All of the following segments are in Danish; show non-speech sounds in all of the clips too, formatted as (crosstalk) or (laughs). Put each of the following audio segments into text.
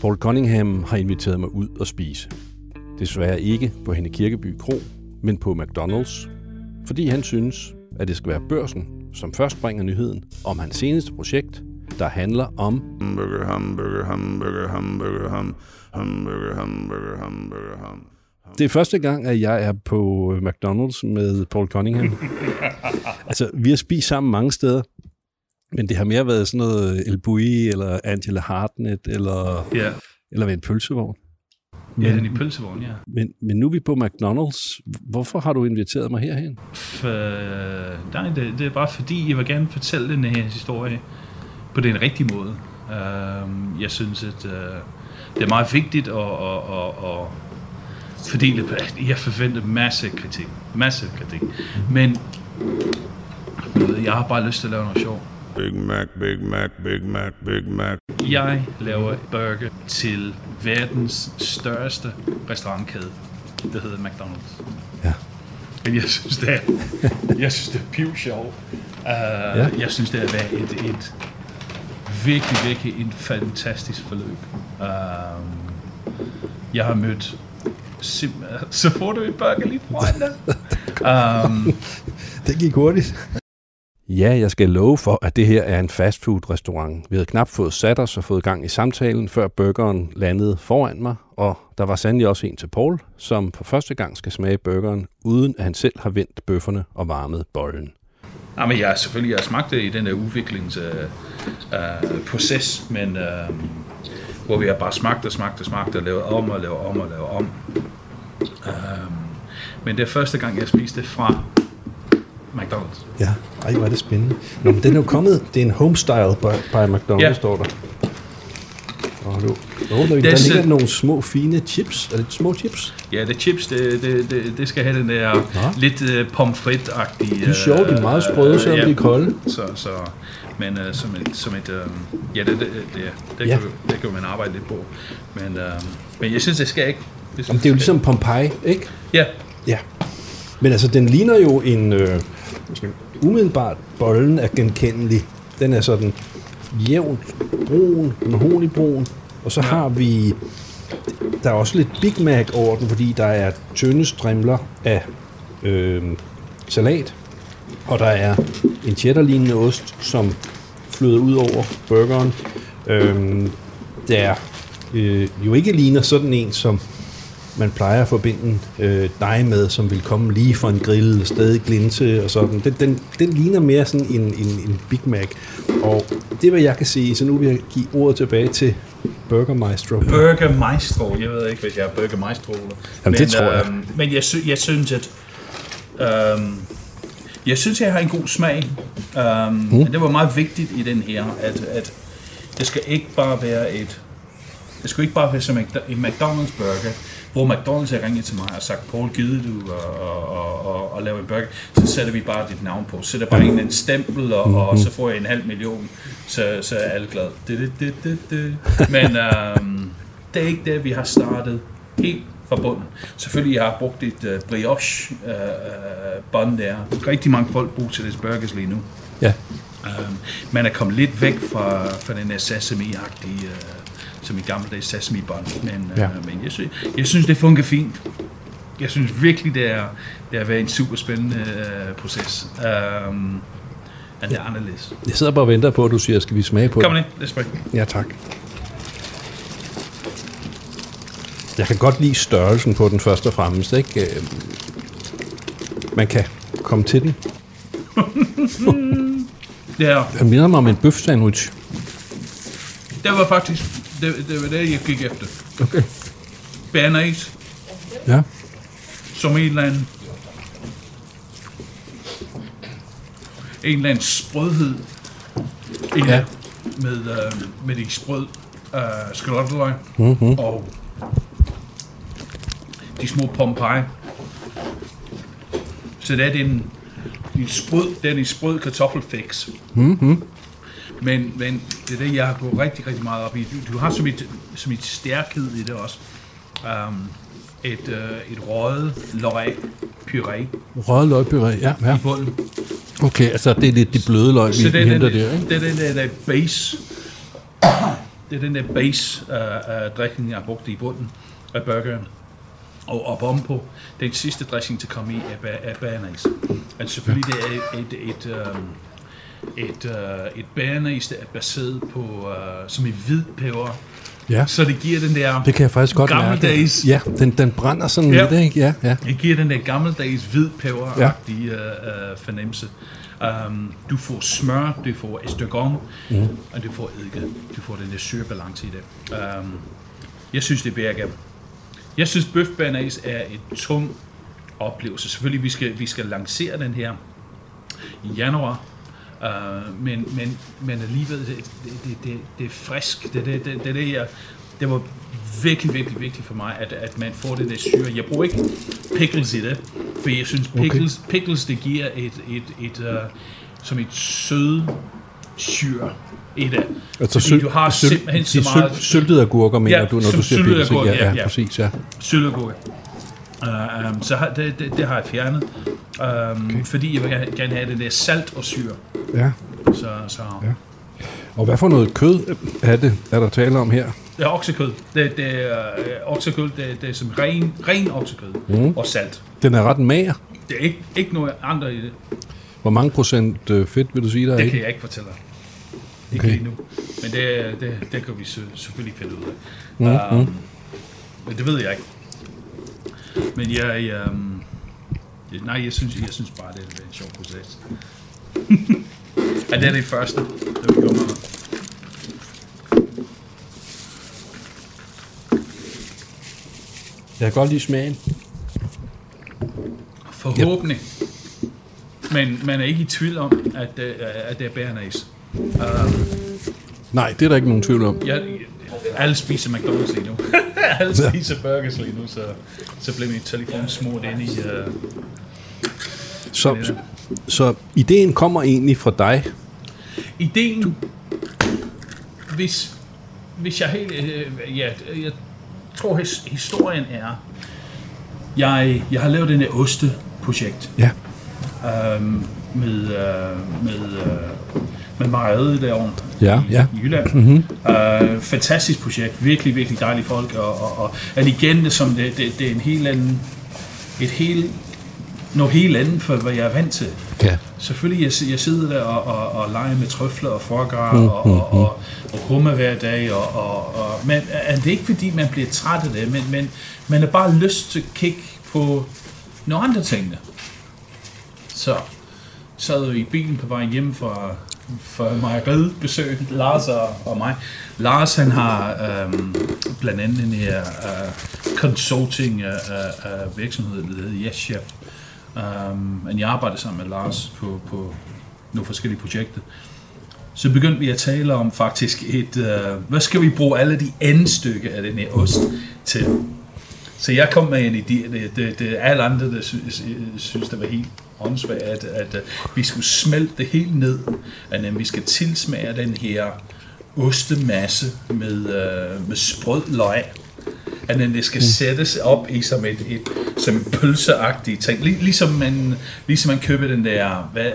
Paul Cunningham har inviteret mig ud og spise. Desværre ikke på Henne Kirkeby Kro, men på McDonald's, fordi han synes, at det skal være børsen, som først bringer nyheden om hans seneste projekt, der handler om Hamburger, hamburger, hamburger, hamburger, ham, hamburger, hamburger, hamburger, ham. Det er første gang, at jeg er på McDonald's med Paul Cunningham. (laughs) altså, vi har spist sammen mange steder, men det har mere været sådan noget El Bui, eller Angela Hartnett, eller, Ja, eller ved en pølsevogn. ja Men, den i pølsevogn, ja. men, men nu er vi på McDonald's. Hvorfor har du inviteret mig herhen? For, nej, det, det er bare fordi, jeg vil gerne fortælle den her historie på den rigtige måde. Uh, jeg synes, at uh, det er meget vigtigt at, at, at, at fordele. Jeg forventer masse kritik. Masse kritik. Men du ved, jeg har bare lyst til at lave noget sjovt. Big Mac, Big Mac, Big Mac, Big Mac. Jeg laver burger til verdens største restaurantkæde. Det hedder McDonald's. Ja. Men jeg synes, det er, (laughs) jeg synes, det er piv sjov. Uh, ja. Jeg synes, det er været et, et virkelig, virkelig en fantastisk forløb. Uh, jeg har mødt sim- så får du en burger lige foran dig. (laughs) um, Det gik hurtigt. Ja, jeg skal love for, at det her er en fastfood-restaurant. Vi havde knap fået sat os og fået gang i samtalen, før burgeren landede foran mig, og der var sandelig også en til Paul, som for første gang skal smage burgeren, uden at han selv har vendt bøfferne og varmet bollen. Ja, men jeg selvfølgelig jeg smagte smagt i den der udviklingsproces, uh, øh, øh, proces, men uh, hvor vi har bare smagt og smagt og smagt og lavet om og lavet om og lavet om. Uh, men det er første gang, jeg spiste fra McDonald's. Ja, ej, hvor er det spændende. Nå, men den er jo kommet, det er en homestyle by, by McDonald's, Ja. står der. Og nu, oh, der, der er ligger nogle små, fine chips. Er det små chips? Ja, det chips, det, det, det, det skal have den der Nå. lidt uh, pomfrit-agtige... De er sjove, de er meget sprøde, selvom de er kolde. Så, så, men uh, som et, som et uh, ja, det, det, det, det, Ja. Kan, det kan man arbejde lidt på. Men, uh, men jeg synes, det skal ikke. Jeg synes, Jamen, det er jo ligesom Pompeji, ikke? Ja, Ja. Men altså, den ligner jo en... Øh, måske- umiddelbart, bollen er genkendelig. Den er sådan jævnt brun, mahonibrun. Og så har vi... Der er også lidt Big Mac over den, fordi der er tynde strimler af øh, salat. Og der er en cheddar-lignende ost, som flyder ud over burgeren. Øh, der øh, jo ikke ligner sådan en, som man plejer at forbinde øh, dig med, som vil komme lige fra en grill, stadig glinse og sådan. Den, den, den ligner mere sådan en, en, en Big Mac. Og det er, hvad jeg kan sige. Så nu vil jeg give ordet tilbage til Burger Maestro. Burger Maestro. Jeg ved ikke, hvis jeg er Burger Maestro. Eller. Jamen, det tror jeg. øhm, men jeg, sy- jeg synes, at... Øhm, jeg synes, jeg har en god smag. Øhm, mm. Det var meget vigtigt i den her, at, at det skal ikke bare være et... Det skal ikke bare være som en en McDonald's burger, hvor McDonald's har ringet til mig og sagt, Paul, gider du at, at, at, at lave en burger? Så sætter vi bare dit navn på. Sætter bare en, en stempel, og, og så får jeg en halv million, så, så er alle glade. Det, det, det, det, det. Men øhm, det er ikke det, vi har startet helt fra bunden. Selvfølgelig jeg har brugt et uh, brioche uh, uh, bånd der. Rigtig mange folk bruger til det burgers lige nu. Ja. Um, man er kommet lidt væk fra, fra den der sesame-agtige, uh, som i gamle dage sesame-bånd. Men, uh, Ja. ja. men jeg, synes, jeg synes, det fungerer fint. Jeg synes virkelig, det er, det har været en super spændende uh, proces. Um, men det er anderledes. Jeg sidder bare og venter på, at du siger, skal vi smage på Kom det? med, lad os. Ja, tak. Jeg kan godt lide størrelsen på den først og fremmest. Ikke? Øh, Man kan komme til den. (laughs) Her, Den minder mig om en bøf sandwich. det var faktisk, det, det var det, jeg gik efter. Okay. Bernæs, Ja. som en eller anden en eller anden sprødhed i Ja. med, øh, med de sprød øh, skalotteløg mm-hmm. og de små pompeje. Så det er en, en sprød, det er en sprød kartoffelfix. Mm-hmm. Men, men det er det, jeg har gået rigtig, rigtig meget op i. Du, du har som et, som et stærkhed i det også. Um, et, øh, et røget løg puré Røget løgpuré, ja. ja. i bunden. Okay, altså det er lidt de bløde løg, vi er henter den, der, ikke? det er den der, der base. det er den der base uh, uh, dressing, jeg har brugt i bunden af burgeren. Og om på, den sidste dressing til at komme i er, ba- er bayonnaise. Men selvfølgelig det er et, et, et, um, et, uh, et er baseret på, uh, som i hvid peber. Ja, Så det giver den der, det kan jeg faktisk godt Gammeldags. mærke. Ja, den, den brænder sådan Ja. lidt, ikke? Ja, ja. det giver den der gammeldags hvid peber Ja. uh, uh, fornemmelse. Um, du får smør, du får estragon, mm. og du får eddike. Du får den der syrebalance i det. Um, jeg synes, det virker. Jeg synes, bøf er et tung oplevelse. Selvfølgelig, vi skal, vi skal lancere den her i januar. Uh, men, men, men alligevel, det, det, det, det, er frisk. Det, det, det, det, det, jeg, det var virkelig, virkelig vigtigt for mig, at, at man får det der syre. Jeg bruger ikke pickles i det, for jeg synes, pickles, okay. pickles det giver et, et, et, uh, som et sød syre i det. Altså, Fordi du har simpelthen så de meget syl- syltede agurker, mener Ja, du, når du siger syltede pickles? agurker, ja, ja, ja, præcis, ja. sylagurke. Uh, um, så har, det, det, det har jeg fjernet, um, okay. fordi jeg vil gerne- have det der salt og syre. ja. Så, så Ja. Og hvad for noget kød er det, er der tale om her? det er oksekød. Det, det er uh, oksekød, det, det er som ren, ren oksekød mm. og salt. Den er ret mager. Det er ikke, ikke noget andre i det. Hvor mange procent øh, fedt vil du sige, der er Det kan jeg ikke fortælle dig. Ikke Okay. lige nu. Men det, det, det kan vi selvfølgelig finde ud af. Mm, um, men det ved jeg ikke. Men jeg... Um, nej, jeg synes, jeg synes bare, det er en sjov proces. (laughs) ja, det er det første. Det vi kommer. Jeg kan godt lide smagen. Forhåbentlig. Men man er ikke i tvivl om, at, det er- at det er bærnæs. Nej, det er der ikke nogen tvivl om. Jeg, alle spiser McDonald's lige nu. (laughs) (laughs) alle spiser burgers lige nu, så, så bliver min telefon smurt ind i... Uh, Så, så, så ideen kommer egentlig fra dig. ideen, hvis, hvis jeg helt... Øh, ja, jeg tror, his, historien er... Jeg, jeg har lavet den her osteprojekt Ja. øhm, med, øh, med, øh, med mejeriet derovre Ja, ja. i Jylland. Mm-hmm. Øh, fantastisk projekt, virkelig, virkelig dejlige folk, og, og, og at igen, det, som det, det, det er en helt anden, et helt, noget helt andet for, hvad jeg er vant til. Ja. Selvfølgelig, jeg, jeg sidder der og, og, og leger med trøfler og forgrar mm, og, og, og, og hummer hver dag. Og, og, og, men er det er ikke fordi, man bliver træt af det, men, men man har bare lyst til at kigge på nogle andre ting. Så sad jeg i bilen på vej hjem fra, fra mejeriet besøg, Lars og, og mig. Lars han har øhm, blandt andet den her øh, consulting øh, øh, øh virksomhed, der hedder Yes Chef. Um, øhm, men jeg arbejder sammen med Lars på, på nogle forskellige projekter. Så begyndte vi at tale om faktisk et, uh, hvad skal vi bruge alle de anden stykke af den her ost til? Så jeg kom med en idé, det, det, det er alle andre, der synes, synes det var helt åndssvagt, at, at uh, vi skulle smelte det helt ned, at uh, vi skal tilsmage den her ostemasse med, uh, med sprød løg at den det skal sættes op i som et, et som en pølseagtig ting. Lig, ligesom, man, ligesom man køber den der hvad,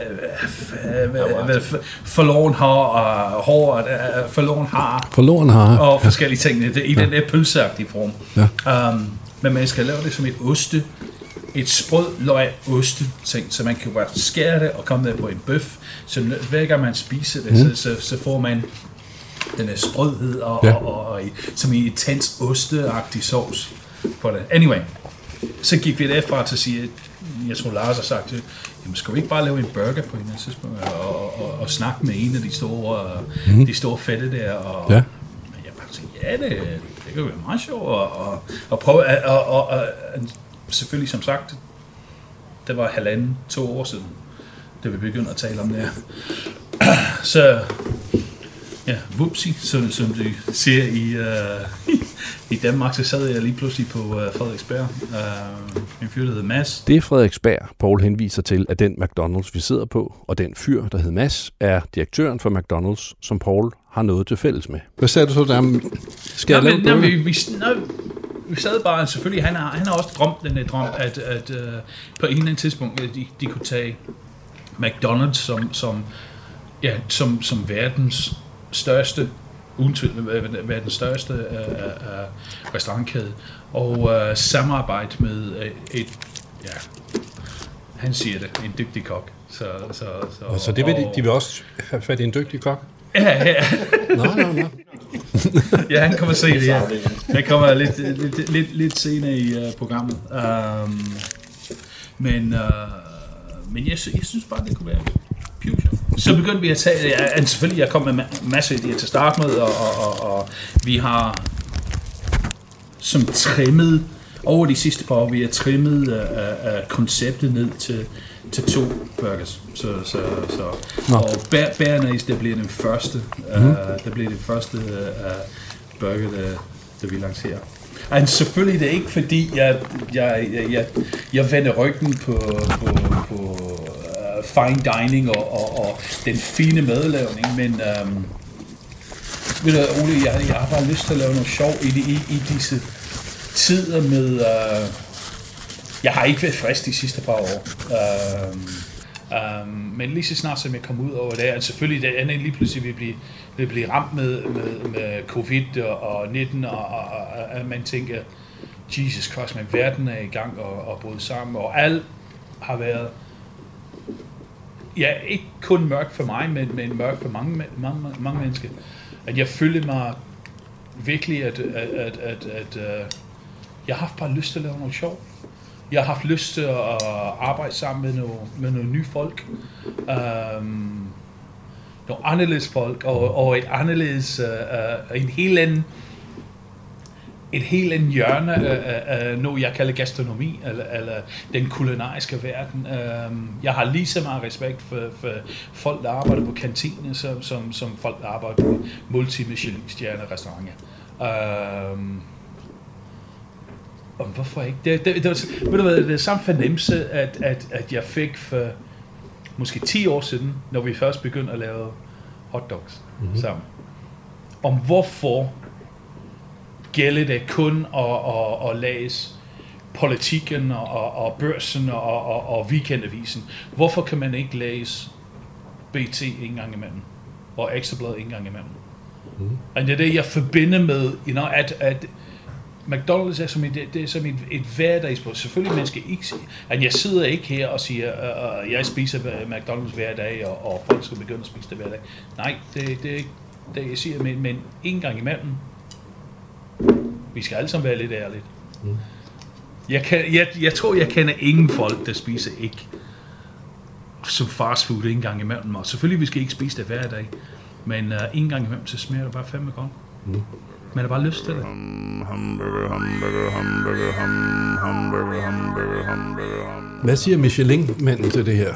hvad, hvad, hvad, forloren har og hår, øh, forloren har Forloren har. og forskellige ting det, i den der pølseagtige form. Ja. Um, men man skal lave det som et oste, et sprød løg oste ting, så man kan bare skære det og komme der på en bøf. Så hver gang man spiser det, mm. så, så, så får man den her sprødhed og, Ja. og, og, og i- som i intens osteagtig sovs på det. Anyway, så gik vi derfra til at sige, at jeg tror Lars har sagt, det, jamen skal vi ikke bare lave en burger på en eller anden tidspunkt, og, og, og, og snakke med en af de store, mm. de store fætte der, og, Ja. men jeg bare tænkte, ja, det, det kan jo være meget sjovt, og, og, at prøve, at- og, og, og, selvfølgelig som sagt, det var halvanden, to år siden, da vi begyndte at tale om det her. Så, ja, whoopsie, som, som du ser i, uh, i Danmark, så sad jeg lige pludselig på uh, Frederiksberg. Uh, en fyr, der hedder Mads. Det Frederiksberg, Paul henviser til, er den McDonald's, vi sidder på, og den fyr, der hed Mads, er direktøren for McDonald's, som Paul har noget til fælles med. Hvad sagde du så der? Skal Nå, jeg lave men, nå, burger? vi, vi, nå, vi sad bare, selvfølgelig, han har, han har også drømt den der drøm, at, at uh, på en eller anden tidspunkt, at de, de kunne tage McDonald's som, som, ja, som, som verdens største være, den største uh, uh, restaurantkæde, og uh, samarbejde med uh, et, ja, han siger det, en dygtig kok. Så, så, så, Så det vil de, og- de vil også have fat i en dygtig kok? Ja, ja, Nå, nå, nå. (laughs) ja, han kommer se det, ja. Han kommer lidt, lidt, lidt, lidt senere i uh, programmet. Um, men uh, men jeg, jeg synes bare, det kunne være. Så begyndte vi at tage, ja, altså selvfølgelig, jeg kom med ma- masser af idéer til at starte med, og, og, og, og vi har som trimmet, over de sidste par år, vi har trimmet uh, uh, konceptet ned til, til to burgers. Så, så, så. Og Bear, Bearnaise, det bliver den første, uh, det bliver det første uh, burger, der, der vi lancerer. Altså selvfølgelig det er ikke fordi, jeg, jeg, jeg, jeg, jeg vender ryggen på, på, på fine dining og, og, og den fine madlavning, men um, ved du Ole, jeg, jeg har bare lyst til at lave noget sjov i, i, i disse tider med... Uh, jeg har ikke været frisk de sidste par år. Um, um, men lige så snart som jeg kom ud over det, altså selvfølgelig det andet lige pludselig vil blive, vil blive ramt med, med, med covid og, og 19, og, og, og, og man tænker, Jesus Christ, men verden er i gang og, og bryde sammen, og alt har været ja, ikke kun mørk for mig, men, men mørk for mange, mange, mange mennesker. At jeg følte mig virkelig, at, at, at, at, at uh, jeg har haft bare lyst til at lave noget sjov. Jeg har haft lyst til at arbejde sammen med nogle, med nogle nye folk. Um, nogle anderledes folk, og, og et anderledes, uh, uh, en helt anden, et helt andet hjørne af, af, noget, jeg kalder gastronomi, eller, eller den kulinariske verden. Um, jeg har lige så meget respekt for, for folk, der arbejder på kantine, som, som, som folk, der arbejder på multi-Michelin-stjerne restauranter. Um, og hvorfor ikke? Det, det, det, var, ved du hvad, det er samme fornemmelse, at, at, at jeg fik for måske 10 år siden, når vi først begyndte at lave hotdogs mm-hmm. sammen. Om hvorfor gælder det kun at, at, at læse politikken og, og, og børsen og, og, og weekendavisen. Hvorfor kan man ikke læse BT en gang imellem? Og Ekstrabladet en gang imellem? Mm. Og det er det, jeg forbinder med, you know, at, at McDonald's er som et, det er som et, et hverdagsbrød. Selvfølgelig, man skal ikke sige, at jeg sidder ikke her og siger, at uh, jeg spiser McDonald's hver dag, og, og folk skal begynde at spise det hver dag. Nej, det, det er ikke det, jeg siger, men, men en gang imellem, vi skal alle sammen være lidt ærlige. Mm. Jeg, kan, jeg, jeg tror, jeg kender ingen folk, der spiser ikke som fast food en gang imellem. Og selvfølgelig, vi skal ikke spise det hver dag. Men uh, en gang imellem, så smager det bare fandme godt. Mm. Man har bare lyst til det. Hvad siger Michelin-manden til det her,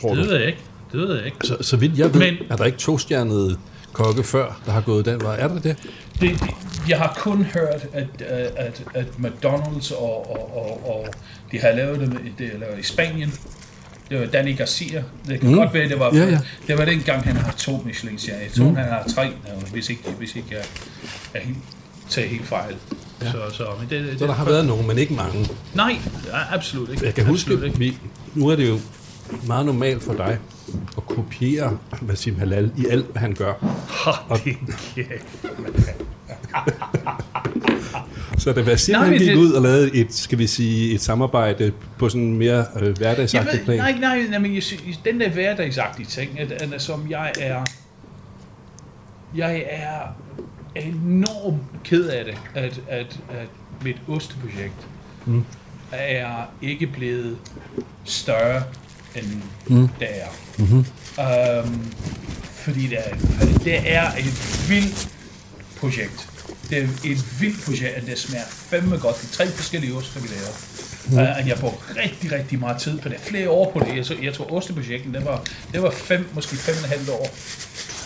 tror Det ved jeg ikke. Det ved jeg ikke. Så, så vidt jeg ved, Men- er der ikke tostjernede kokke før, der har gået den vej. Er der? Det, det, jeg har kun hørt, at, at, at, at McDonald's og, og, og, og de har lavet det, det er lavet i Spanien. Det var Danny Garcia. Det kan Mm. godt være, det var, Ja, ja. det var den gang, han har to michelin Jeg tror, mm. han har tre, øh, hvis ikke, hvis ikke jeg helt, tager helt fejl. Ja. Så, så, men det, det, Så der har været nogen, men ikke mange. Nej, absolut ikke. Jeg kan huske, absolut ikke. vi, nu er det jo meget normalt for dig at kopiere Wasim Halal i alt, hvad han gør. Ha, din kæft. Så da Wasim Nej, han gik det- ud og lavede et, skal vi sige, et samarbejde på sådan en mere øh, hverdagsagtig plan. nej, nej, nej, men jeg synes, den der hverdagsagtige ting, at, at, som jeg er, jeg er enormt ked af det, at, at, at mit osteprojekt mm. er ikke blevet større, end mm. det er. Mm-hmm. Um, fordi det er, det er et vildt projekt. Det er et vildt projekt, det smager fandme godt. Det er tre forskellige oster, vi laver. Mm. Uh, jeg brugte rigtig, rigtig meget tid på det. Flere år på det. Jeg, så, jeg tror, osteprojekten, det var, det var fem, måske fem og et halvt år.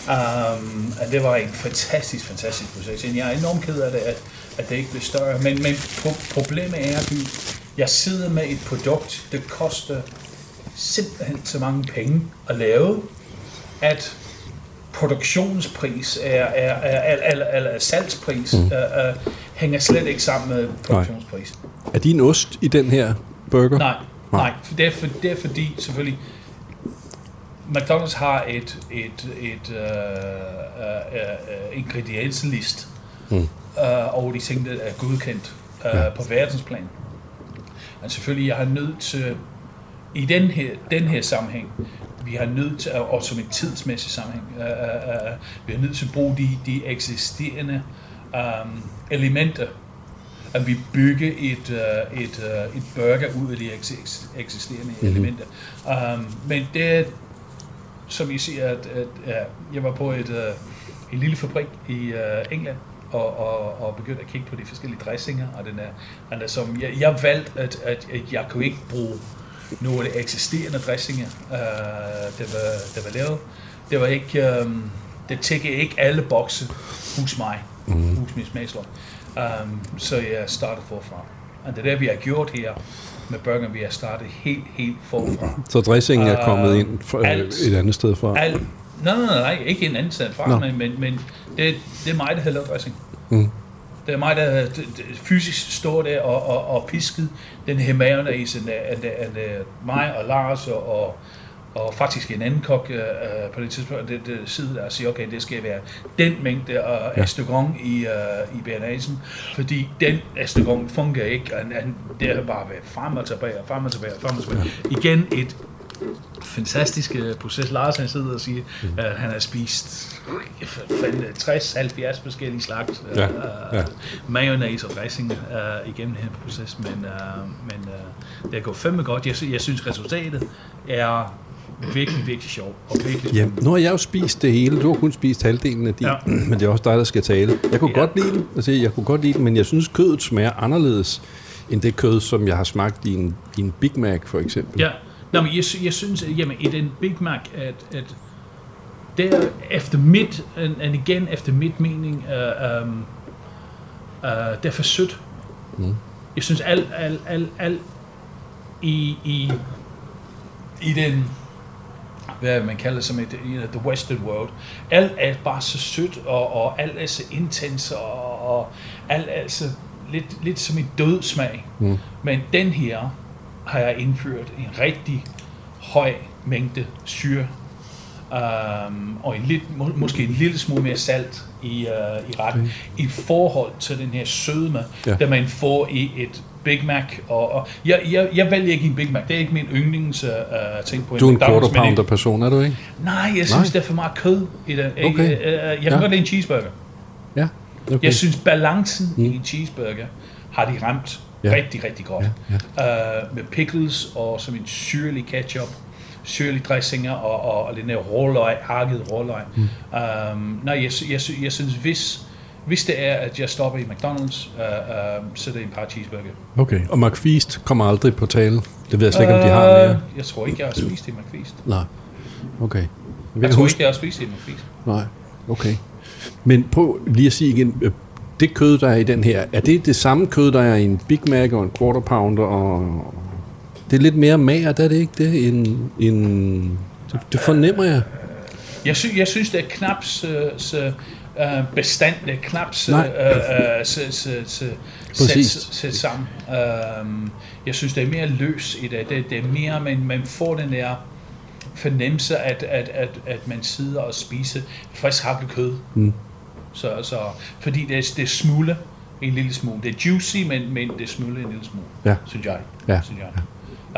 Um, og det var en fantastisk, fantastisk projekt. Så jeg er enormt ked af det, at, at det ikke blev større. Men, men pro- problemet er, at jeg sidder med et produkt, der koster simpelthen så mange penge at lave, at produktionspris er, er, er, er, eller, salgspris mm. er, hænger slet ikke sammen med produktionspris. Er din ost i den her burger? Nej, nej. For det, er for, det er fordi, selvfølgelig, McDonald's har et, et, et uh, uh, uh, ingredienslist mm. uh, over de ting, der er godkendt uh, ja. på verdensplan. Men selvfølgelig, jeg har nødt til, i den her, den her sammenhæng, vi har nødt til, og som en tidsmæssig sammenhæng, uh, uh, uh, vi har nødt til at bruge de, de eksisterende um, elementer, at vi bygger et, uh, et, uh, et burger ud af de eksisterende mm-hmm. elementer. Um, men det er, som I siger, at, at ja, jeg var på et, uh, en lille fabrik i uh, England, og, og, og begyndte at kigge på de forskellige dressinger, og den er, den er som, jeg, jeg valgte, at, at, at jeg kunne ikke bruge nogle eksisterende dressinger, uh, der, var, der var lavet. Det var ikke, um, det tækker ikke alle bokse hos mig, mm. hos min smagslov. Um, så jeg startede forfra. Og det er det, vi har gjort her med burgeren. Vi har startet helt, helt forfra. Så dressingen er kommet uh, ind fra, alt, et andet sted fra? Alt, nej, nej, nej, ikke en anden sted fra, no. men, men, men det, det er mig, der har lavet dressing. Mm. Det er mig, der fysisk står der og, og, og pisket den her mayonnaise af, af, af, af mig og Lars og, og og faktisk en anden kok øh, på det tidspunkt, det, det side der siger, okay, det skal være den mængde af ja. astron i, øh, i bernæsen, fordi den astron fungerer ikke, og han, det har bare været frem og tilbage, frem og tilbage, frem og tilbage. Igen et fantastisk proces. Lars han sidder og siger, mm. at han har spist 60-70 forskellige slags ja. Uh, ja. mayonnaise og dressing uh, igennem den her proces, men, uh, men uh, det går fandme godt. Jeg, jeg synes, resultatet er virkelig, virkelig sjov. Og virkelig ja, nu har jeg jo spist det hele. Du har kun spist halvdelen af det, ja. (clears throat) men det er også dig, der skal tale. Jeg kunne ja. godt lide det, altså, jeg kunne godt lide det, men jeg synes, kødet smager anderledes end det kød, som jeg har smagt i en, i en Big Mac, for eksempel. Ja, Nå, men jeg, jeg synes, at jamen, i den Big Mac, at, at der efter mit, og igen efter mit mening, uh, um, uh, det er for sødt. Mm. Jeg synes, alt, alt, alt, alt i, i, i den hvad man kalder som et, you know, the western world. Alt er bare så sødt, og, og alt er så intens, og, og alt er så lidt, lidt som en død smag. Mm. Men den her har jeg indført en rigtig høj mængde syre, um, og en lidt, må, måske en lille smule mere salt i, uh, i retten, mm. i forhold til den her sødme, ja. der man får i et Big Mac. Og, og jeg, jeg, jeg vælger ikke en Big Mac. Det er ikke min yndlings uh, ting på en Du er en quarter pounder person, er du ikke? Nej, jeg synes, Nej. det er for meget kød i det. Okay. Jeg, uh, jeg kan ja. godt lide en cheeseburger. Ja. Okay. Jeg synes, balancen mm. i en cheeseburger har de ramt ja. rigtig, rigtig godt. Ja. Ja. Uh, med pickles og som en syrlig ketchup syrlige dressinger og, og, og den der råløg, hakket råløg. Mm. Um, nej, jeg, jeg, jeg synes, hvis hvis det er, at jeg stopper i McDonald's, uh, uh, så er det en par cheeseburger. Okay, og McFeast kommer aldrig på tale? Det ved jeg slet ikke, uh, om de har mere. Jeg tror ikke, jeg har spist i McFeast. Nej, okay. Jeg, jeg tror huske... ikke, jeg har spist i McFeast. Nej, okay. Men prøv lige at sige igen, det kød, der er i den her, er det det samme kød, der er i en Big Mac og en Quarter Pounder? Og det er lidt mere mager, er det ikke det? En, en, det, det fornemmer jeg. Jeg, sy, jeg synes, det er knap så, så uh, bestand, det er knap så, uh, uh, så, så, så sæt, sæt sammen. Uh, jeg synes, det er mere løs i det. Det, det er mere, man, man får den der fornemmelse, at, at, at, at man sidder og spiser frisk hakket kød. Mm. Så, så, fordi det er, det er smule, en lille smule. Det er juicy, men, men det er smule en lille smule, ja. synes jeg. Ja. Synes jeg. Ja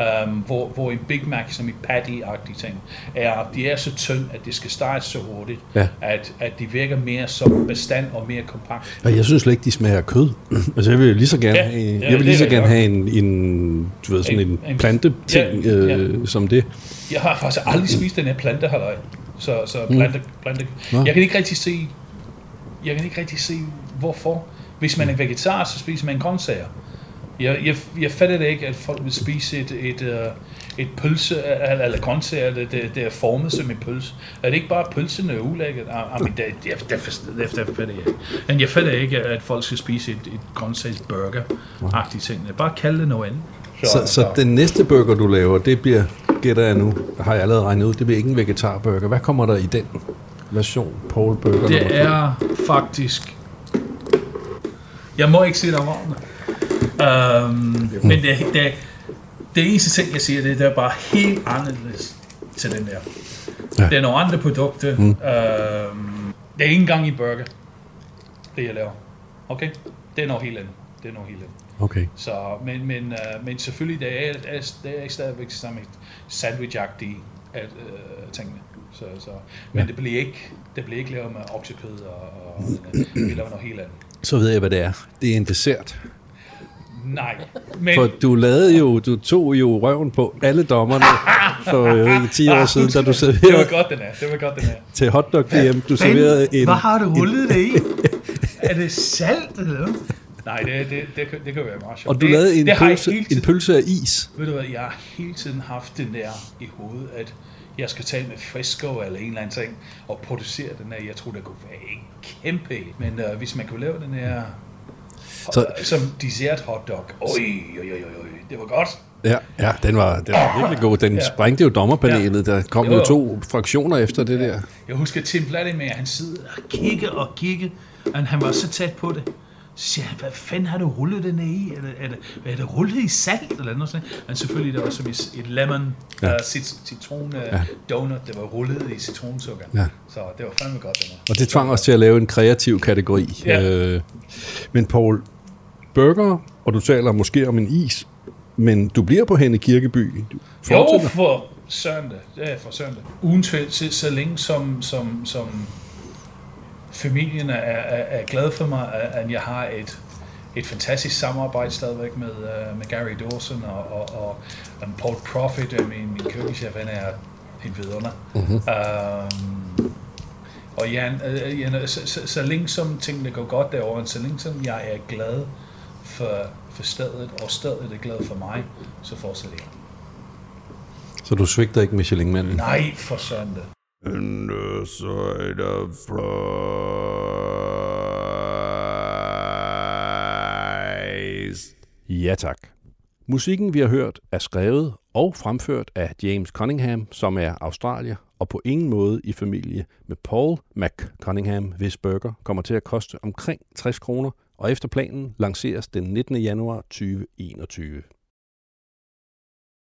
um, hvor, hvor en Big Mac, som i patty-agtige ting, er, de er så tynd, at det skal starte så hurtigt, ja. at, at de virker mere som bestand og mere kompakt. Og jeg synes slet ikke, de smager kød. (clears throat) altså jeg vil lige så gerne, ja, have, jeg vil lige så gerne have en, en, du ved, sådan en, en plante-ting ja, ja. Øh, som det. Jeg har faktisk aldrig spist den her plante halløj. Så, så mm. plante, plante. Jeg kan ikke rigtig se, jeg kan ikke rigtig se, hvorfor. Hvis man er vegetar, så spiser man grøntsager. Jeg, jeg, jeg fatter det ikke, at folk vil spise et, et, et, et pølse, eller, eller grøntsager, det, det, det er formet som en pølse. Er det ikke bare pølsen er ulækkert? I mean, det, det, det, det, det fatter jeg. Men jeg fatter ikke, at folk skal spise et, et grøntsagsburger-agtigt ting. Bare kalde det noget andet. Så, så, så den næste burger, du laver, det bliver, gætter jeg nu, har jeg allerede regnet ud, det bliver ikke en vegetarburger. Hvad kommer der i den version, Paul Burger? Det er faktisk... Jeg må ikke sige dig om det. Um, men det, det, det eneste ting, jeg siger, det, det er bare helt anderledes til den der. Ja. Det er nogle andre produkter. Mm. Øhm, det er ikke engang i burger, det jeg laver. Okay? Det er noget helt andet. Det er noget helt andet. Okay. Så, men, men, øh, men selvfølgelig, det er, det er, stadigvæk sådan et sandwich-agtigt at, øh, tingene. Så, så. Men ja. det bliver ikke det bliver ikke lavet med oksekød og, og vi laver noget helt andet. Så ved jeg, hvad det er. Det er en dessert. Nej, men... For du lavede jo, du tog jo røven på alle dommerne for øh, 10 år siden, da du serverede Det var godt, den er. Det var godt, den er. til hotdog DM. Du serverede en... Hvad har du hullet det i? (laughs) er det salt, eller? Nej, det, det, det, kan- det kan være meget sjovt. Og du lavede en det pølse, hele en tiden- pølse af is. Ved du hvad, jeg har hele tiden haft den der i hovedet, at jeg skal tale med Frisco eller en eller anden ting, og producere den her. Jeg tror, det kunne være en kæmpe. Men uh, hvis man kunne lave den her Så- så, som dessert hotdog, oj, oj, oj, oj, det var godt. Ja, ja den, var, den var virkelig god. Den Ja. sprængte jo dommerpanelet. Der kom Jo, jo jo. to fraktioner efter det der. Jeg husker Tim Vladimir, han sidder og kigger og kigger, og han var så tæt på det. Så siger han, hvad fanden har du rullet den i? Er det, er det, er det rullet i salt eller noget sådan? Men selvfølgelig, der var som et, et lemon Ja. ja. cit, citron uh, Ja. ja. donut, der var rullet i citronsukker. Ja. Så det var fandme godt, her. Og det tvang os til at lave en kreativ kategori. Ja. Øh, men Paul, burger, og du taler måske om en is, men du bliver på Henne Kirkeby. Jo, for søndag. Det er for søndag. Uden tvivl, så, så længe som, som, som familien er, er, er glad for mig, at jeg har et, et fantastisk samarbejde stadigvæk med, uh, med Gary Dawson og, og, og, og Paul Profit, øh, min, min køkkenchef, han er en vidunder. Mm-hmm. Um, og ja, øh, ja så, så, så længe som tingene går godt derovre, så længe som jeg er glad for, for stedet, og stedet er glad for mig, så fortsætter jeg. Så du svigter ikke Michelin-manden? Nej, for søndag. In the side of fries. Ja tak. Musikken, vi har hørt, er skrevet og fremført af James Cunningham, som er australier og på ingen måde i familie med Paul McCunningham, hvis burger kommer til at koste omkring 60 kroner, og efter planen lanceres den 19. januar 2021.